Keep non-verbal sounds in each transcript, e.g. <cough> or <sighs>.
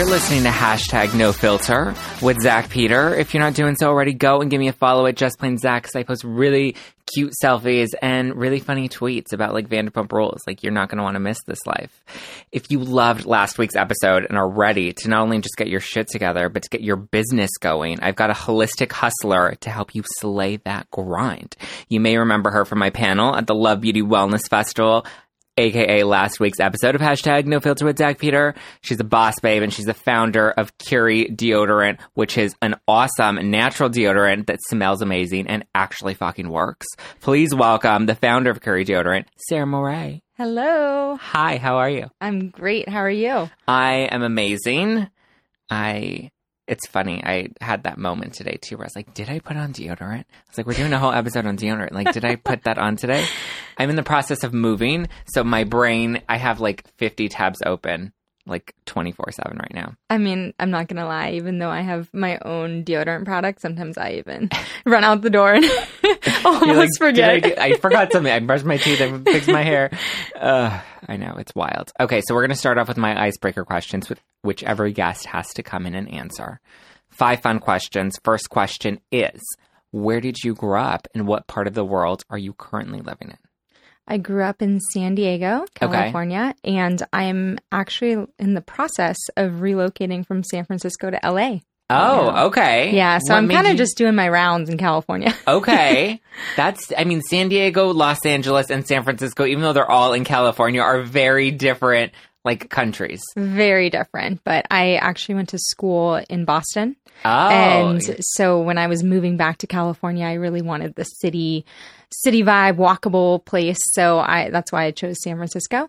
You're listening to hashtag no filter with Zack Peter. If you're not doing so already, go and give me a follow at Just Plain Zack because I post really cute selfies and really funny tweets about like Vanderpump Rules. Like you're not going to want to miss this life. If you loved last week's episode and are ready to not only just get your shit together, but to get your business going, I've got a holistic hustler to help you slay that grind. You may remember her from my panel at the Love Beauty Wellness Festival aka last week's episode of hashtag no filter with Zack Peter. She's a boss babe and she's the founder of Curie deodorant, which is an awesome natural deodorant that smells amazing and actually fucking works. Please welcome the founder of Curie deodorant, Sarah Moore. Hello. Hi, how are you? I'm great. How are you? I am amazing. I it's funny. I had that moment today too where I was like, did I put on deodorant? I was like, we're doing a whole episode on deodorant. Like, did I put that on today? <laughs> I'm in the process of moving. So my brain, I have like 50 tabs open like 24 7 right now. I mean, I'm not going to lie. Even though I have my own deodorant product, sometimes I even <laughs> run out the door and <laughs> almost like, forget. I, get- I forgot something. I brushed my teeth. I <laughs> fixed my hair. Uh, I know. It's wild. Okay. So we're going to start off with my icebreaker questions, with which every guest has to come in and answer. Five fun questions. First question is Where did you grow up and what part of the world are you currently living in? I grew up in San Diego, California, and I'm actually in the process of relocating from San Francisco to LA. Oh, okay. Yeah, so What I'm kind of you- just doing my rounds in California. <laughs> Okay. That's, I mean, San Diego, Los Angeles, and San Francisco, even though they're all in California, are very different, like, countries. Very different, but I actually went to school in Boston. Oh. And so when I was moving back to California, I really wanted the city city vibe, walkable place. So I that's why I chose San Francisco.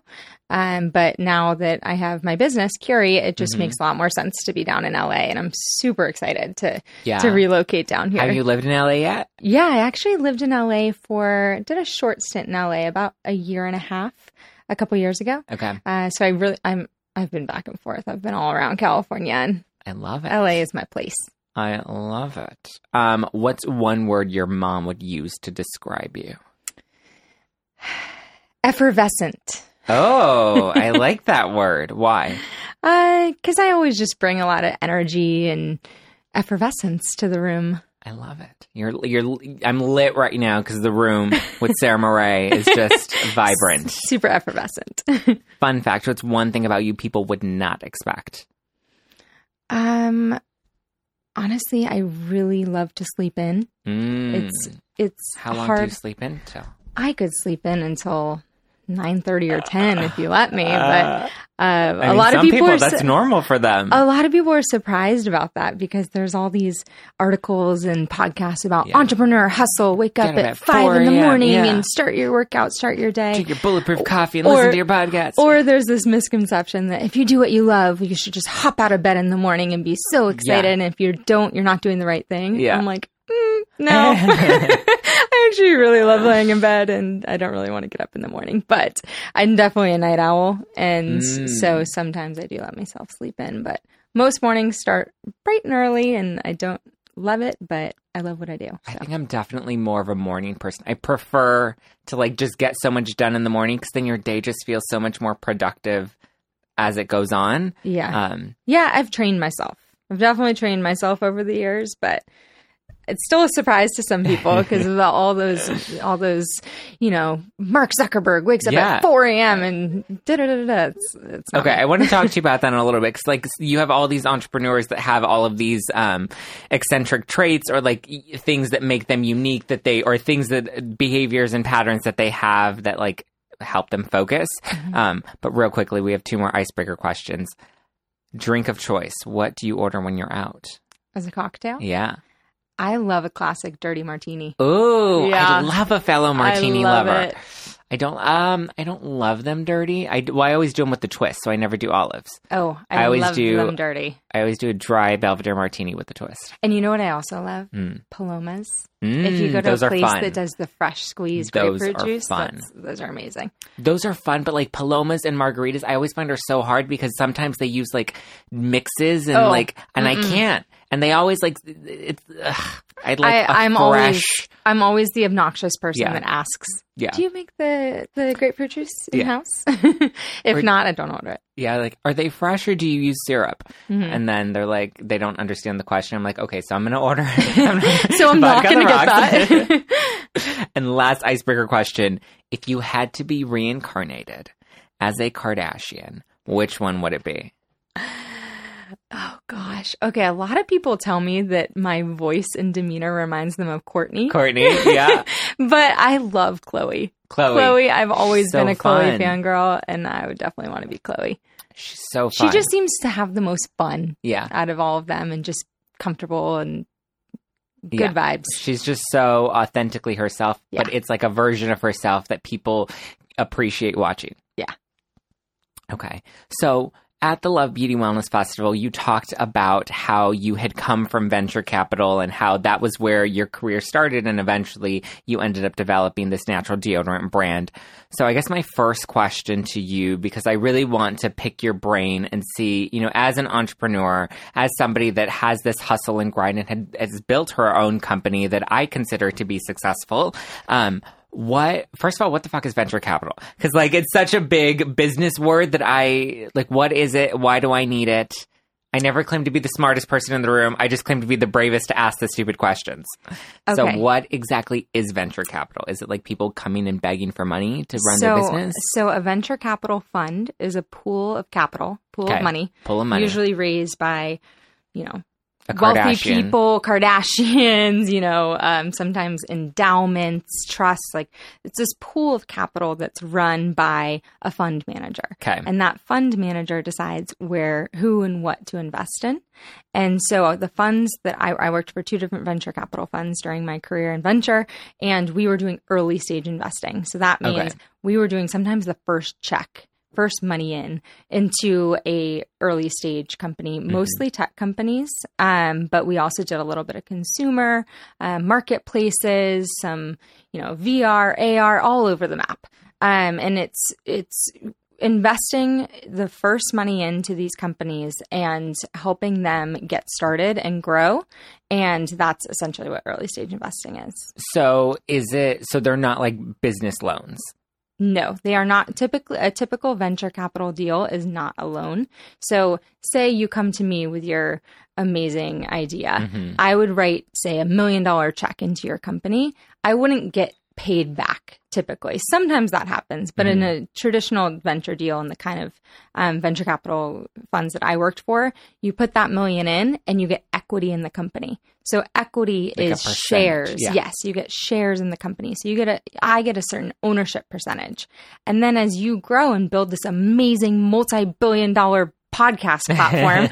Um, but now that I have my business, Curie, it just Mhm. makes a lot more sense to be down in LA and I'm super excited to yeah. to relocate down here. Have you lived in LA yet? yeah, I actually lived in LA for did a short stint in LA about a year and a half a couple years ago. Okay. Uh, so I really I'm I've been back and forth. I've been all around California and I love it. LA is my place. I love it. Um, what's one word your mom would use to describe you? <sighs> Effervescent. Oh, I <laughs> like that word. Why? Because I always just bring a lot of energy and effervescence to the room. I love it. You're you're I'm lit right now because the room with Sarah Moore is just <laughs> vibrant. Super effervescent. <laughs> Fun fact: What's one thing about you people would not expect? um, honestly, I really love to sleep in. Mm. It's it's how long hard. do you sleep in till? I could sleep in until nine thirty or ten if you let me. Uh, But uh, I a mean, lot of some people, are that's normal for them. a lot of people are surprised about that because there's all these articles and podcasts about Yeah. entrepreneur hustle. Wake up at at five 4 in the morning yeah. and start your workout, start your day. Drink your bulletproof coffee and or- listen to your podcast. Or there's this misconception that if you do what you love, you should just hop out of bed in the morning and be so excited. And if you don't, you're not doing the right thing. Yeah. I'm like, mm, no. <laughs> <laughs> I actually really love laying in bed and I don't really want to get up in the morning. But I'm definitely a night owl. And Mm. so sometimes I do let myself sleep in. But most mornings start bright and early and I don't love it, but I love what I do. I think I'm definitely more of a morning person. I prefer to like just get so much done in the morning because then your day just feels so much more productive as it goes on. Yeah. Um, Yeah, I've trained myself. I've definitely trained myself over the years, but it's still a surprise to some people <laughs> because of the, all those, all those, you know, Mark Zuckerberg wakes up Yeah. at 4 a.m. and da da da da. It's, it's okay. I want to talk to you <laughs> about that in a little bit because like you have all these entrepreneurs that have all of these um, eccentric traits or like things that make them unique that they or things that behaviors and patterns that they have that like help them focus. Mm-hmm. Um, but real quickly, we have two more icebreaker questions. Drink of choice. What do you order when you're out? As a cocktail, Yeah. I love a classic dirty martini. Oh, Yeah. I love a fellow martini I love lover. it. I don't um I don't love them dirty. I well, I always do them with the twist, so I never do olives. Oh, I, I always love do- them dirty. I always do a dry Belvedere martini with the twist. And you know what I also love? Mm. Palomas. Mm, if you go to a place fun. that does the fresh squeezed Those grapefruit are juice, those are amazing. Those are fun, but like palomas and margaritas, I always find are so hard because sometimes they use like mixes and Oh, like, and I mm-mm. can't. And they always like it's. Ugh, I'd like I, I'm fresh. always I'm always the obnoxious person Yeah. that asks, Yeah. "Do you make the the grapefruit juice in Yeah. house?" <laughs> if Or- not, I don't order it. Yeah, like, are they fresh or do you use syrup? Mhm. And then they're like, they don't understand the question. I'm like, okay, so I'm going to order. <laughs> I'm <laughs> not- So I'm not going to get that. and last icebreaker question: If you had to be reincarnated as a Kardashian, which one would it be? Oh gosh. Okay, a lot of people tell me that my voice and demeanor reminds them of Kourtney, Kourtney, yeah, <laughs> but I love Khloe. Khloe. Khloe, I've always So been a Khloe fun. fangirl, and I would definitely want to be Khloe. She's so She just seems to have the most fun yeah, out of all of them, and just comfortable and good Yeah. vibes. she's just so authentically herself. But it's like a version of herself that people appreciate watching. Yeah. Okay, so. At the Love Beauty Wellness Festival, you talked about how you had come from venture capital and how that was where your career started, and eventually you ended up developing this natural deodorant brand. So, I guess my first question to you, because I really want to pick your brain and see, you know, as an entrepreneur, as somebody that has this hustle and grind and had, has built her own company that I consider to be successful, um, what first of all what the fuck is venture capital? Because like it's such a big business word that i like what is it? Why do i need it? I never claim to be the smartest person in the room. I just claim to be the bravest to ask the stupid questions. So what exactly is venture capital? Is it like people coming and begging for money to run so, their business? So a venture capital fund is a pool of capital, pool Okay. of money, pool of money. usually raised by, you know, wealthy people, Kardashians, <laughs> you know, um, sometimes endowments, trusts. Like it's this pool of capital that's run by a fund manager. okay And that fund manager decides where, who, and what to invest in. And so the funds that I, I worked for two different venture capital funds during my career in venture, and we were doing early stage investing. So that means Okay. we were doing sometimes the first check, first money in into a early stage company, mostly tech companies. Um, but we also did a little bit of consumer, uh, marketplaces, some you know VR, AR, all over the map. Um, and it's it's investing the first money into these companies and helping them get started and grow. And that's essentially what early stage investing is. so is it so they're not like business loans No, they are not typically a typical venture capital deal is not a loan. So, say you come to me with your amazing idea. Mhm. I would write say a million dollar check into your company. I wouldn't get paid back typically. Sometimes that happens, but in a traditional venture deal and the kind of um, venture capital funds that I worked for, you put that million in and you get equity in the company. So equity Like is shares. yeah. Yes, you get shares in the company. So you get a I get a certain ownership percentage. And then as you grow and build this amazing multi-billion dollar podcast <laughs> platform,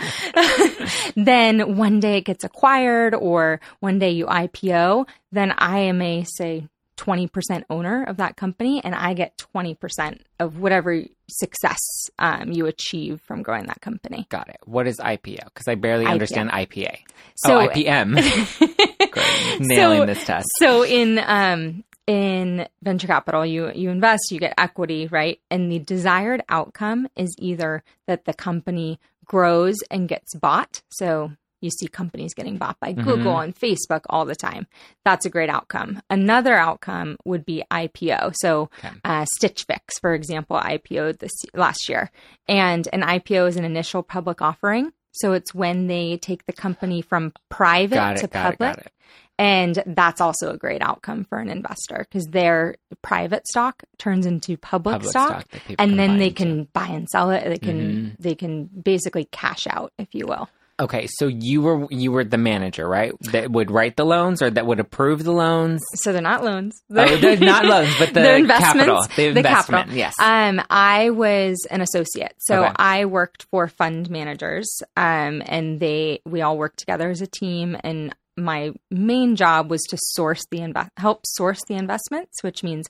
<laughs> then one day it gets acquired or one day you IPO, then I am a say 20% owner of that company and I get 20% of whatever success um, you achieve from growing that company. got it what is ipo because i barely understand ipa So oh ipm <laughs> Great. nailing So- this test So in um in venture capital, you you invest, you get equity, right? And the desired outcome is either that the company grows and gets bought. So you see companies getting bought by Google and Facebook all the time. That's a great outcome. Another outcome would be IPO. So Okay. uh, Stitch Fix, for example, IPO'd this last year, and an IPO is an initial public offering. So it's when they take the company from private to it it public. it And that's also a great outcome for an investor because their private stock turns into public, Public stock, stock and then they can buy and sell it. They can Mhm. they can basically cash out, if you will. Okay, so you were you were the manager, right? That would write the loans or that would approve the loans. So they're not loans. Oh, they're not <laughs> loans, but the They're investments. capital, the, The investment. capital. Yes. Um, I was an associate, so Okay. I worked for fund managers, um, and they we all worked together as a team. And my main job was to source the inve- help source the investments, which means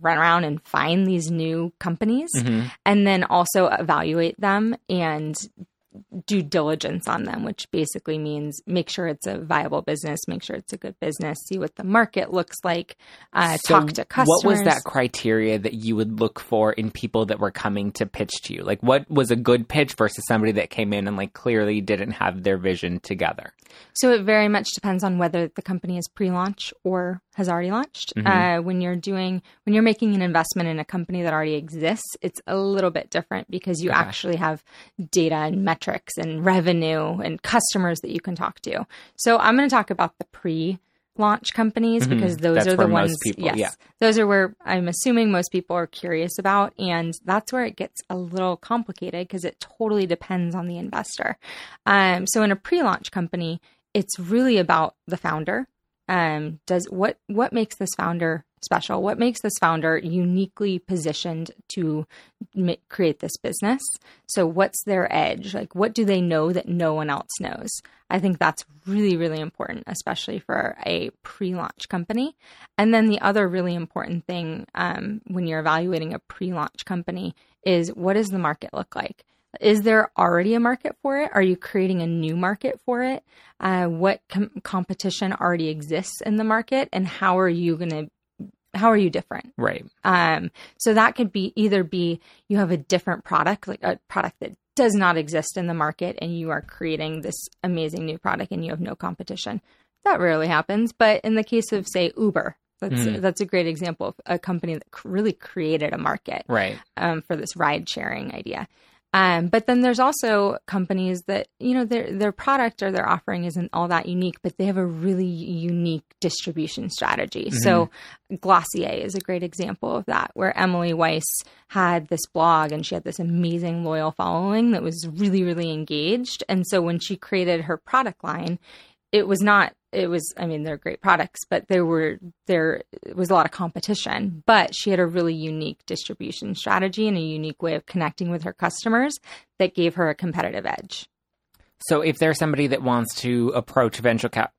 run around and find these new companies, Mhm. and then also evaluate them and due diligence on them, which basically means make sure it's a viable business, make sure it's a good business, see what the market looks like, uh, So talk to customers. What was that criteria that you would look for in people that were coming to pitch to you? Like, what was a good pitch versus somebody that came in and like clearly didn't have their vision together? So it very much depends on whether the company is pre-launch or has already launched. Uh, when you're doing when you're making an investment in a company that already exists, it's a little bit different because you Okay. actually have data and metrics and revenue and customers that you can talk to. So I'm going to talk about the pre-launch companies because those That's are the ones. people- yes, yeah. those are where I'm assuming most people are curious about, and that's where it gets a little complicated because it totally depends on the investor. Um, so in a pre-launch company, it's really about the founder. Um, does what what makes this founder special? What makes this founder uniquely positioned to ma- create this business? So what's their edge? Like what do they know that no one else knows? I think that's really really important, especially for a pre-launch company. And then the other really important thing um, when you're evaluating a pre-launch company is what does the market look like? Is there already a market for it? Are you creating a new market for it? Uh, what com- competition already exists in the market, and how are you going to? How are you different? Right. Um, so that could be either be you have a different product, like a product that does not exist in the market, and you are creating this amazing new product, and you have no competition. That rarely happens, but in the case of say Uber, that's that's a great example of a company that really created a market Right. um, for this ride sharing idea. Um, but then there's also companies that you know their their product or their offering isn't all that unique, but they have a really unique distribution strategy. So Glossier is a great example of that, where Emily Weiss had this blog and she had this amazing loyal following that was really really engaged. And so when she created her product line, it was not it was i mean they're great products but there were there was a lot of competition but she had a really unique distribution strategy and a unique way of connecting with her customers that gave her a competitive edge So if there's somebody that wants to approach venture cap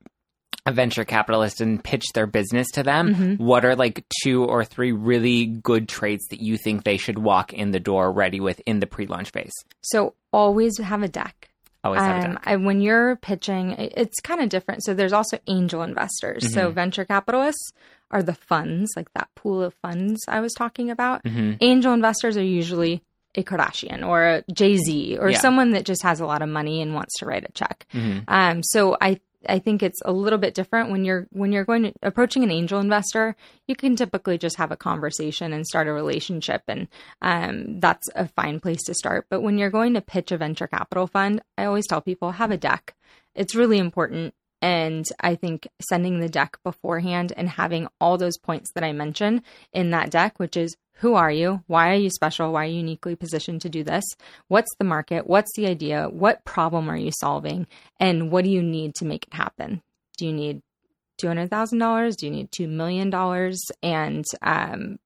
a venture capitalist and pitch their business to them, Mm-hmm. what are like two or three really good traits that you think they should walk in the door ready with in the pre-launch phase? so always have a deck Always have Um. I, when you're pitching, it's kind of different. So there's also angel investors. Mm-hmm. So venture capitalists are the funds, like that pool of funds I was talking about. Mm-hmm. Angel investors are usually a Kardashian or a Jay Z or Yeah. someone that just has a lot of money and wants to write a check. Mhm. Um, so I I think it's a little bit different when you're when you're going to approaching an angel investor. You can typically just have a conversation and start a relationship, and um, that's a fine place to start. But when you're going to pitch a venture capital fund, I always tell people have a deck. It's really important. And I think sending the deck beforehand and having all those points that I mentioned in that deck, which is who are you? Why are you special? Why are you uniquely positioned to do this? What's the market? What's the idea? What problem are you solving? And what do you need to make it happen? Do you need $200,000? Do you need $2 million? And um,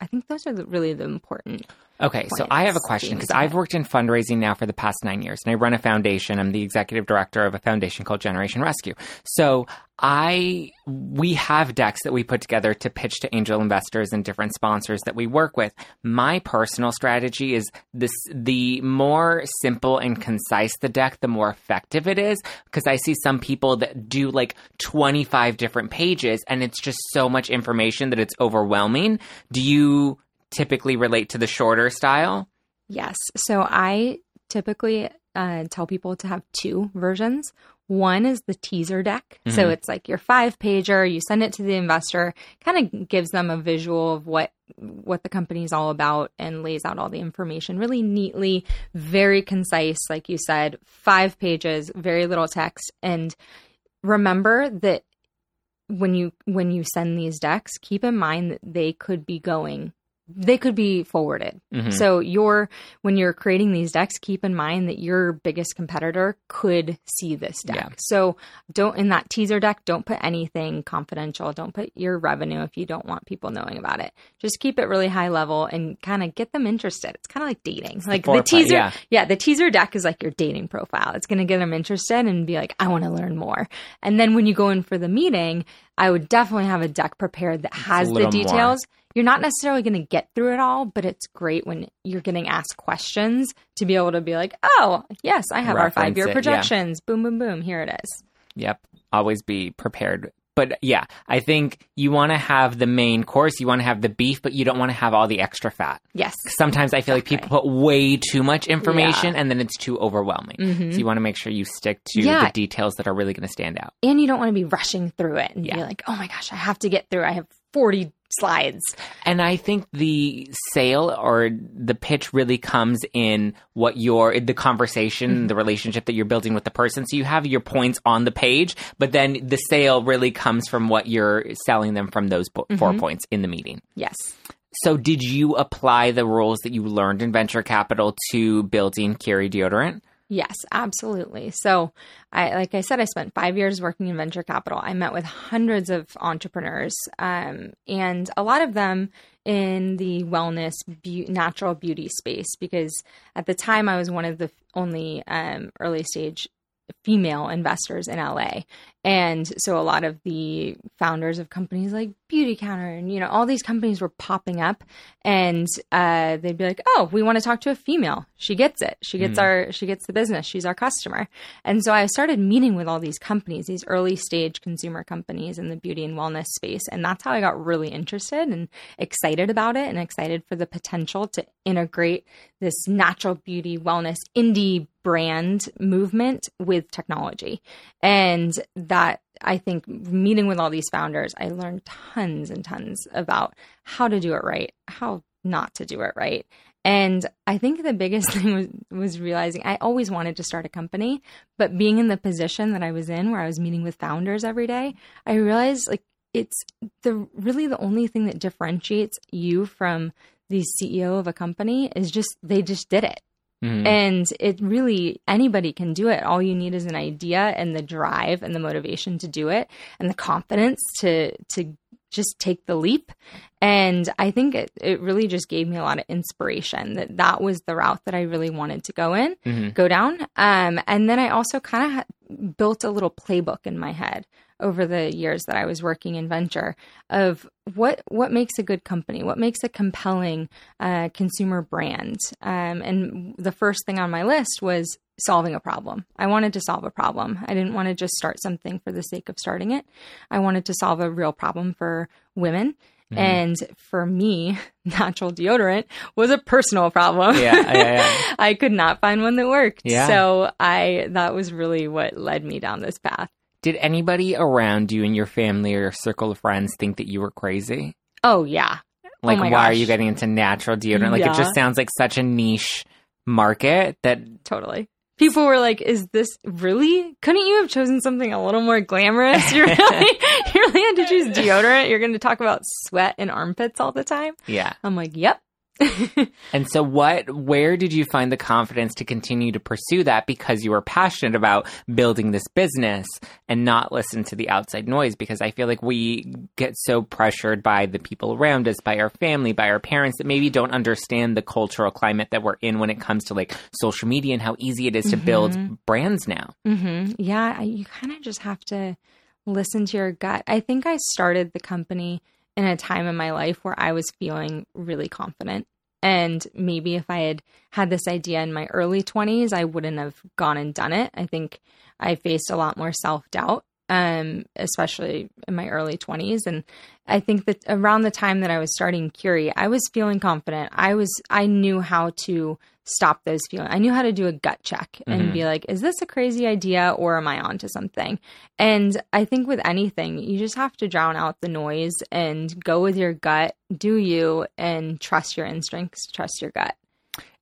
I think those are the, really the important. Okay, so I have a question because I've worked in fundraising now for the past nine years, and I run a foundation. I'm the executive director of a foundation called Generation Rescue. So I we have decks that we put together to pitch to angel investors and different sponsors that we work with. My personal strategy is this: the more simple and concise the deck, the more effective it is. Because I see some people that do like 25 different pages, and it's just so much information that it's overwhelming. Do you? Typically relate to the shorter style. Yes. So I typically uh, tell people to have two versions. One is the teaser deck. So it's like your five pager, you send it to the investor, kind of gives them a visual of what what the company is all about and lays out all the information really neatly, very concise, like you said, five pages, very little text. And remember that when you when you send these decks, keep in mind that they could be going they could be forwarded. Mhm. So your when you're creating these decks, keep in mind that your biggest competitor could see this deck. Yeah. So don't in that teaser deck, don't put anything confidential. Don't put your revenue if you don't want people knowing about it. Just keep it really high level and kind of get them interested. It's kind of like dating. like the, foreplay, teaser, yeah. the teaser deck is like your dating profile. It's going to get them interested and be like, I want to learn more. And then when you go in for the meeting, I would definitely have a deck prepared that has the details. more. You're not necessarily going to get through it all, but it's great when you're getting asked questions to be able to be like, oh, yes, I have our five year it, yeah. projections. Boom, boom, boom. Here it is. Yep. Always be prepared. But yeah, I think you want to have the main course, you want to have the beef, but you don't want to have all the extra fat. Yes. Sometimes I feel like people put way too much information Yeah. and then it's too overwhelming. Mhm. So you want to make sure you stick to Yeah. the details that are really going to stand out. And you don't want to be rushing through it and be like, oh my gosh, I have to get through. I have 40 slides. And I think the sale or the pitch really comes in what your the conversation, Mm-hmm. the relationship that you're building with the person. So you have your points on the page, but then the sale really comes from what you're selling them from those po- four Mm-hmm. points in the meeting. Yes. So did you apply the rules that you learned in venture capital to building Curie deodorant? Yes, absolutely. So, I like I said, I spent five years working in venture capital. I met with hundreds of entrepreneurs, um, and a lot of them in the wellness, be- natural beauty space. Because at the time, I was one of the only um, early stage female investors in LA. And so a lot of the founders of companies like Beautycounter and you know all these companies were popping up and uh, they'd be like, "Oh, we want to talk to a female. She gets it. She gets our she gets the business. She's our customer." And so I started meeting with all these companies, these early stage consumer companies in the beauty and wellness space, and that's how I got really interested and excited about it and excited for the potential to integrate this natural beauty wellness indie brand movement with technology. And that I think meeting with all these founders, I learned tons and tons about how to do it right, how not to do it right. And I think the biggest <laughs> thing was, was realizing I always wanted to start a company, but being in the position that I was in where I was meeting with founders every day, I realized like it's the really the only thing that differentiates you from the CEO of a company is just they just did it. Mhm. And it really, anybody can do it. All you need is an idea and the drive and the motivation to do it and the confidence to, to just take the leap. And I think it, it really just gave me a lot of inspiration that that was the route that I really wanted to go in, Mhm. go down. Um, and then I also kind of ha- built a little playbook in my head over the years that I was working in venture of what what makes a good company, what makes a compelling uh, consumer brand. Um, and the first thing on my list was solving a problem. I wanted to solve a problem. I didn't want to just start something for the sake of starting it. I wanted to solve a real problem for women. And for me, <laughs> natural deodorant was a personal problem. Yeah, yeah, yeah. <laughs> I could not find one that worked. Yeah. So I that was really what led me down this path. Did anybody around you in your family or your circle of friends think that you were crazy? Oh yeah. Oh like, Oh why are you getting into natural deodorant? Like, it just sounds like such a niche market that Totally. People were like, "Is this really? Couldn't you have chosen something a little more glamorous? <laughs> You're really, you really had to choose deodorant. You're going to talk about sweat and armpits all the time." yeah. I'm like, "Yep." <laughs> And so, what, where did you find the confidence to continue to pursue that because you were passionate about building this business and not listen to the outside noise? Because I feel like we get so pressured by the people around us, by our family, by our parents that maybe don't understand the cultural climate that we're in when it comes to like social media and how easy it is to build brands now. hmm Yeah, you kind of just have to listen to your gut. I think I started the company in a time in my life where I was feeling really confident. And maybe if I had had this idea in my early 20s, I wouldn't have gone and done it. I think I faced a lot more self doubt, um, especially in my early 20s. And I think that around the time that I was starting Curie, I was feeling confident. I was, I knew how to stop those feelings. I knew how to do a gut check and Mhm. be like, is this a crazy idea or am I onto something? And I think with anything, you just have to drown out the noise and go with your gut, do you, and trust your instincts, trust your gut.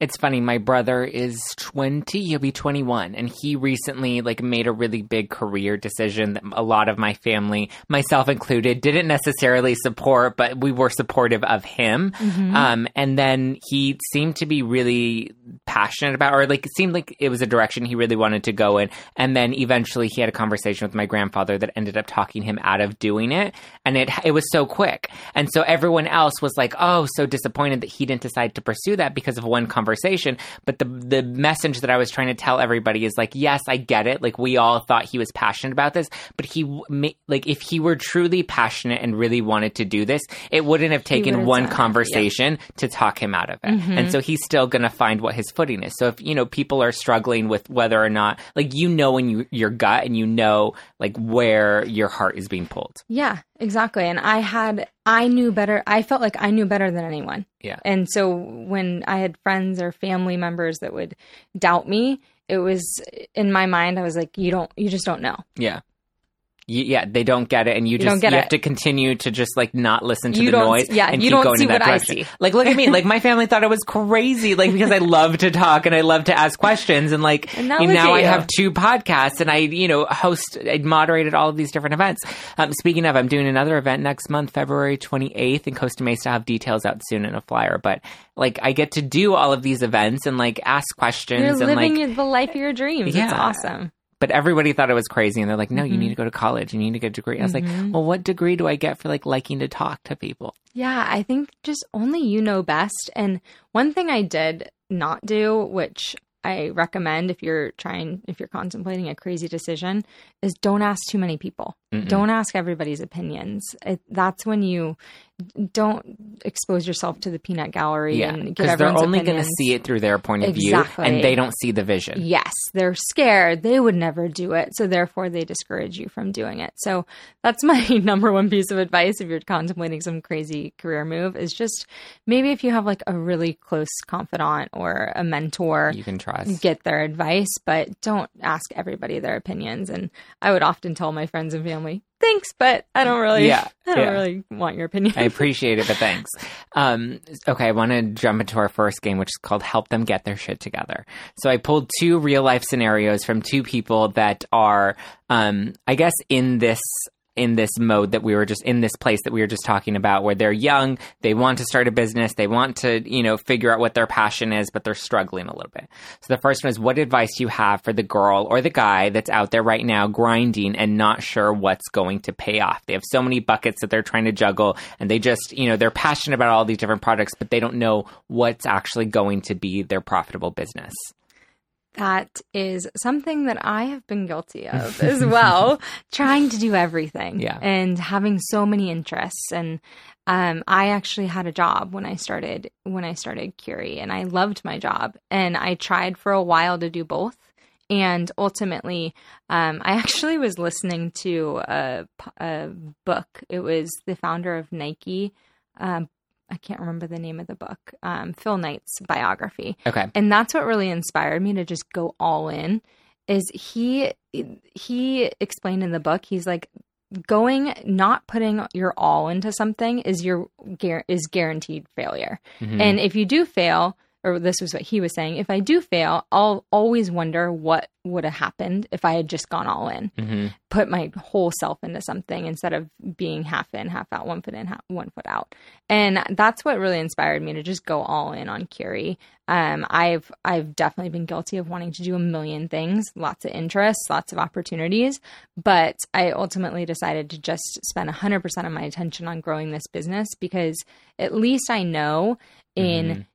It's funny, my brother is 20, he'll be 21, and he recently like made a really big career decision that a lot of my family, myself included, didn't necessarily support, but we were supportive of him. Um, and then he seemed to be really passionate about, or like it seemed like it was a direction he really wanted to go in. And then eventually he had a conversation with my grandfather that ended up talking him out of doing it. And it, it was so quick. And so everyone else was like, oh, so disappointed that he didn't decide to pursue that because of one conversation conversation. But the the message that I was trying to tell everybody is like, yes, I get it. Like we all thought he was passionate about this, but he like if he were truly passionate and really wanted to do this, it wouldn't have taken one done it, yeah. conversation to talk him out of it. Mm-hmm. And so he's still going to find what his footing is. So if you know people are struggling with whether or not like you know in you, your gut and you know like where your heart is being pulled. Yeah, exactly. And I had, I knew better. I felt like I knew better than anyone. Yeah. And so when I had friends or family members that would doubt me, it was in my mind, I was like, you don't, you just don't know. Yeah. Yeah, they don't get it, and you just don't get you it. have to continue to just like not listen to You the noise. yeah, and you keep don't going see in that what I direction. see. Like, look at me. <laughs> Like, my family thought I was crazy. Like, because I love to talk and I love to ask questions, and like And now you I have two podcasts, and I you know host, I moderated all of these different events. Um, speaking of, I'm doing another event next month, February 28th in Costa Mesa. I'll have details out soon in a flyer, but like I get to do all of these events and like ask questions You're and living like the life of your dreams. It's Yeah. awesome. But everybody thought it was crazy, and they're like, "No, you Mm-hmm. need to go to college. You need to get a degree." I was like, "Well, what degree do I get for like liking to talk to people?" Yeah, I think just only you know best. And one thing I did not do, which I recommend if you're trying, if you're contemplating a crazy decision, is don't ask too many people. Don't ask everybody's opinions. It, that's when you don't expose yourself to the peanut gallery Yeah, and get because they're everyone's only going to see it through their point of Exactly. view, and they don't see the vision. Yes, they're scared. They would never do it. So therefore they discourage you from doing it. So that's my <laughs> number one piece of advice if you're contemplating some crazy career move is just maybe if you have like a really close confidant or a mentor, You can trust. get their advice, but don't ask everybody their opinions. And I would often tell my friends and family, thanks, but I don't really, Yeah, <laughs> I don't yeah. really want your opinion. I appreciate it, but thanks. Um, okay, I want to jump into our first game, which is called Help Them Get Their Shit Together. So I pulled two real life scenarios from two people that are, um, I guess, in this. In this mode that we were just in this place that we were just talking about, where they're young, they want to start a business, they want to, you know, figure out what their passion is, but they're struggling a little bit. So the first one is what advice do you have for the girl or the guy that's out there right now grinding and not sure what's going to pay off? They have so many buckets that they're trying to juggle and they just, you know, they're passionate about all these different products, but they don't know what's actually going to be their profitable business. That is something that I have been guilty <laughs> of as well, trying to do everything Yeah. and having so many interests. And um, I actually had a job when I started when I started Curie, and I loved my job. And I tried for a while to do both. And ultimately, um, I <laughs> actually was listening to a book. It was the founder of Nike. Um, I can't remember the name of the book. Um, Phil Knight's biography Okay. and that's what really inspired me to just go all in is he he explained in the book he's like going not putting your all into something is your is guaranteed failure Mhm. and if you do fail or this was what he was saying if i do fail i'll always wonder what would have happened if i had just gone all in Mhm. put my whole self into something instead of being half in, half out, one foot in, half, one foot out. And that's what really inspired me to just go all in on Curie. Um, I've I've definitely been guilty of wanting to do a million things, lots of interests, lots of opportunities, but I ultimately decided to just spend 100% of my attention on growing this business because at least I know in Mhm.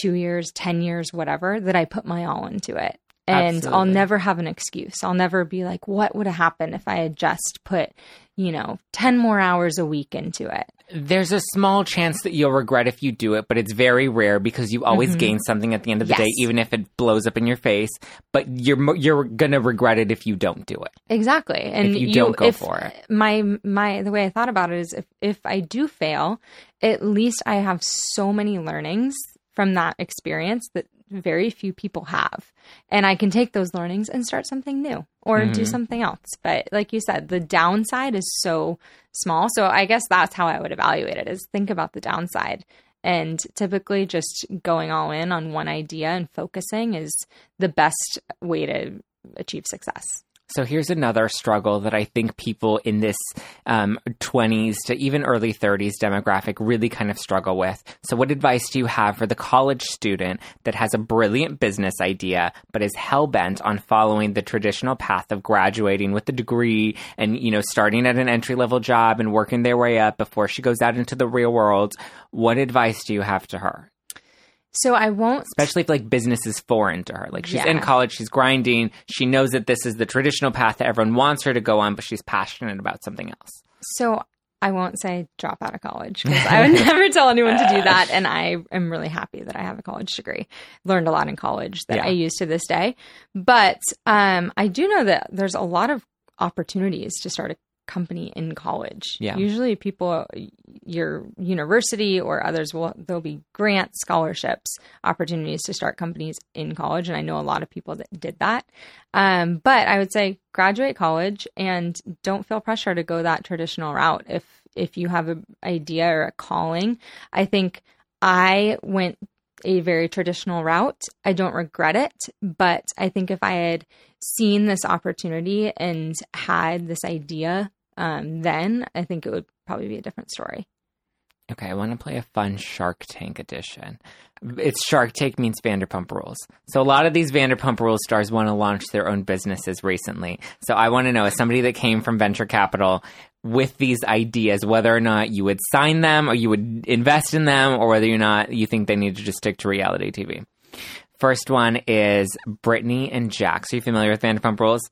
Two years, 10 years, whatever, that I put my all into it. And I'll never have an excuse. I'll never be like, what would have happened if I had just put, you know, 10 more hours a week into it? There's a small chance that you'll regret if you do it, but it's very rare because you always gain something at the end of the Mm-hmm. Yes. day, even if it blows up in your face. But you're you're gonna regret it if you don't do it. Exactly. And you don't go for it. My my the way I thought about it is if if I do fail, at least I have so many learnings from that experience that very few people have. And I can take those learnings and start something new or do mm-hmm. something else. But like you said, the downside is so small. So I guess that's how I would evaluate it is think about the downside. And typically just going all in on one idea and focusing is the best way to achieve success. So here's another struggle that I think people in this um, 20s to even early 30s demographic really kind of struggle with. So, what advice do you have for the college student that has a brilliant business idea but is hell bent on following the traditional path of graduating with a degree and you know starting at an entry level job and working their way up before she goes out into the real world? What advice do you have to her? So I won't. especially if like business is foreign to her. Like she's in college, she's grinding, she knows that this is the traditional path that everyone wants her to go on, but she's passionate about something else. So I won't say drop out of college because I would <laughs> never tell anyone to do that. And I am really happy that I have a college degree. Learned a lot in college that Yeah. I use to this day. But um, I do know that there's a lot of opportunities to start a company in college. Yeah. Usually people your university or others will there'll be grant scholarships opportunities to start companies in college and I know a lot of people that did that. Um, but I would say graduate college and don't feel pressure to go that traditional route if if you have an idea or a calling. I think I went a very traditional route. I don't regret it, but I think if I had seen this opportunity and had this idea um, then, I think it would probably be a different story. Okay, I want to play a fun Shark Tank edition. It's Shark Tank means Vanderpump Rules. So a lot of these Vanderpump Rules stars want to launch their own businesses recently. So I want to know, as somebody that came from venture capital with these ideas, whether or not you would sign them or you would invest in them, or whether or not you think they need to just stick to reality TV. First one is Brittany and Jax. Are you familiar with Vanderpump Rules?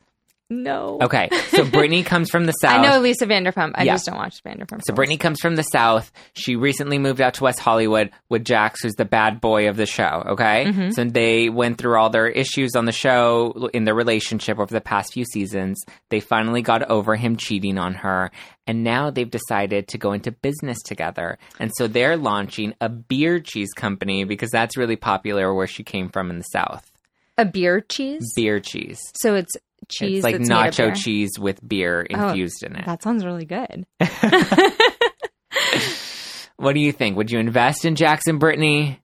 No. Okay, so <laughs> Brittany comes from the south. I know Lisa Vanderpump. I Yeah. just don't watch Vanderpump. So Brittany comes from the South. She recently moved out to West Hollywood with Jax, who's the bad boy of the show. Okay, mm-hmm. so they went through all their issues on the show in their relationship over the past few seasons. They finally got over him cheating on her, and now they've decided to go into business together. And so they're launching a beer cheese company because that's really popular where she came from in the South. a beer cheese. Beer cheese. So it's cheese it's like that's made of nacho cheese with beer Oh, infused in it. That sounds really good. <laughs> <laughs> What do you think? Would you invest in Jax and Brittany?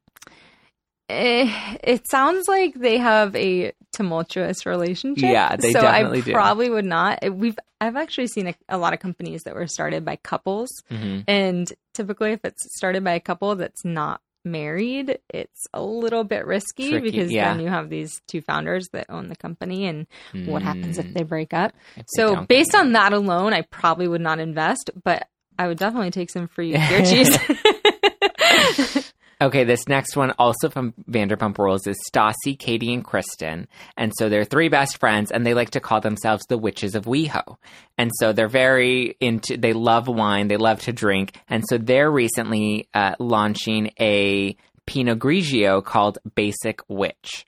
Eh, it sounds like they have a tumultuous relationship. Yeah, they so definitely I do. probably would not. We've I've actually seen a, a lot of companies that were started by couples, hmm and typically, if it's started by a couple that's not married, it's a little bit risky Tricky, because yeah. then you have these two founders that own the company, and what happens if Mm, they break up? if So based on that alone, I probably would not invest, but I would definitely take some free beer <laughs> cheese. <laughs> Okay, this next one, also from Vanderpump Rules, is Stassi, Katie, and Kristen. And so they're three best friends, and they like to call themselves the Witches of WeHo. And so they're very into, they love wine, they love to drink. And so they're recently uh, launching a Pinot Grigio called Basic Witch.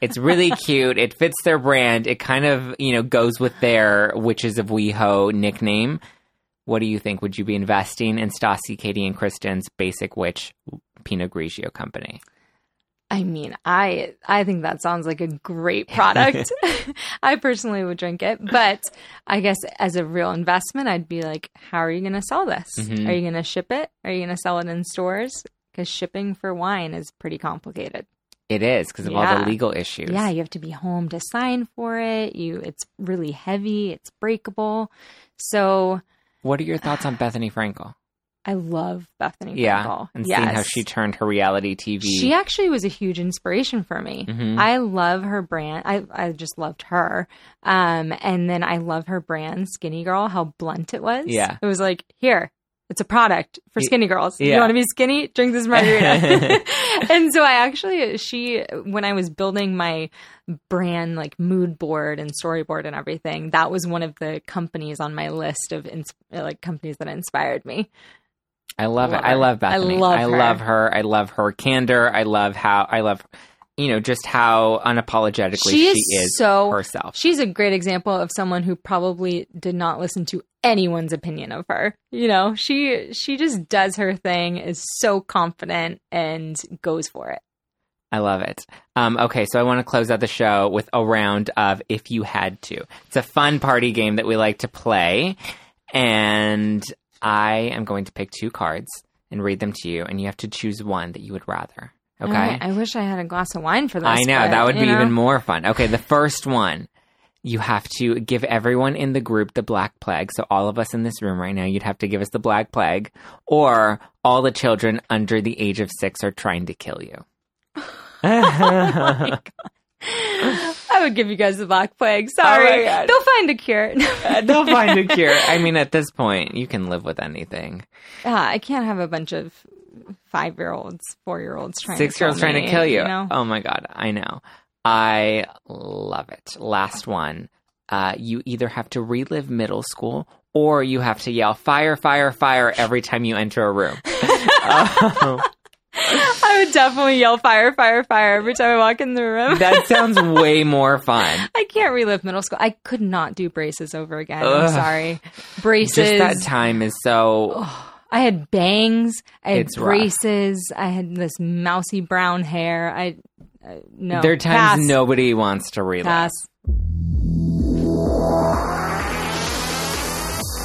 It's really <laughs> cute. It fits their brand. It kind of, you know, goes with their Witches of WeHo nickname. What do you think? Would you be investing in Stassi, Katie, and Kristen's Basic Witch Pinot Grigio company? I mean, I I think that sounds like a great product. <laughs> <laughs> I personally would drink it, but I guess as a real investment, I'd be like, how are you going to sell this? Mhm. Are you going to ship it? Are you going to sell it in stores? Because shipping for wine is pretty complicated. It is because of all the legal issues. Yeah, you have to be home to sign for it. You, it's really heavy. It's breakable. So What are your thoughts on Bethenny Frankel? I love Bethenny Yeah, Frankel. and yes. seeing how she turned her reality TV. She actually was a huge inspiration for me. Mhm. I love her brand. I, I just loved her. Um, and then I love her brand, Skinny Girl, how blunt it was. Yeah. It was like, here, it's a product for skinny girls. yeah. You want to be skinny? Drink this margarita. <laughs> <laughs> and so I actually, she, when I was building my brand, like mood board and storyboard and everything, that was one of the companies on my list of ins- like companies that inspired me. I love, Love it. I her. love I Bethenny. love I love her. I love her candor. I love how I love, you know, just how unapologetically She she, is is so- herself. She's a great example of someone who probably did not listen to anyone's opinion of her. You know, she she just does her thing, is so confident and goes for it. I love it. Um, okay, so I want to close out the show with a round of If You Had To. It's a fun party game that we like to play. And I am going to pick two cards and read them to you, and you have to choose one that you would rather. Okay? I, I wish I had a glass of wine for this. I know, but, that would be know. even more fun. Okay, the first one. You have to give everyone in the group the Black Plague. So, all of us in this room right now, you'd have to give us the Black Plague, or all the children under the age of six are trying to kill you. <laughs> Oh I would give you guys the black plague. Oh Sorry, Oh they'll find a cure. <laughs> Uh, they'll find a cure. I mean, at this point, you can live with anything. Yeah, I can't have a bunch of five year olds, four year olds trying Six to kill year olds trying to kill you. know? Oh my god, I know. I love it. Last one. Uh, you either have to relive middle school or you have to yell fire, fire, fire every time you enter a room. Oh, <laughs> I <laughs> um, would definitely yell fire, fire, fire every time I walk in the room. that <laughs> sounds way more fun. I can't relive middle school. I could not do braces over again. Ugh. I'm sorry. Braces. Just that time is so. I had bangs. I had It's rough. braces. I had this mousy brown hair. I uh, no. there are times pass, nobody wants to relive. pass.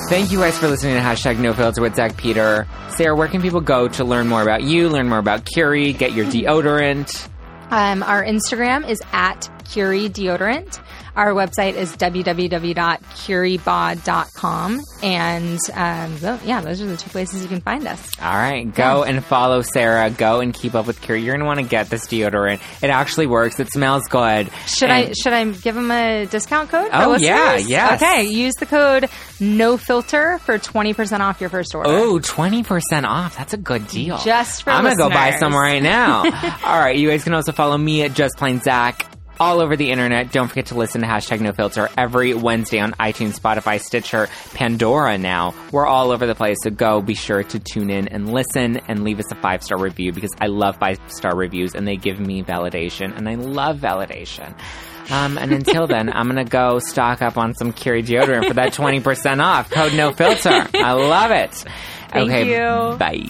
Thank you guys for listening to hashtag No Filter with Zack Peter. Sarah, where can people go to learn more about you, learn more about Curie, get your deodorant? Um, our Instagram is at Curie Deodorant. Our website is www.curiebod.com. And um, yeah, those are the two places you can find us. All right, go and follow Sarah. Go and keep up with Curie. You're gonna want to get this deodorant. It actually works. It smells good. Should I should I give them a discount code? Oh, yeah. yeah. Okay, use the code No Filter for twenty percent off your first order. Oh, 20% off. That's a good deal. Just for I'm going to go buy some right now. <laughs> All right. You guys can also follow me at Just Plain Zack all over the internet. Don't forget to listen to hashtag no filter every Wednesday on iTunes, Spotify, Stitcher, Pandora now. We're all over the place. So go be sure to tune in and listen and leave us a five star review because I love five star reviews and they give me validation and I love validation. Um, and until <laughs> then, I'm gonna go stock up on some Curie deodorant for that 20% off. Code no filter. I love it. Thank okay, you. bye.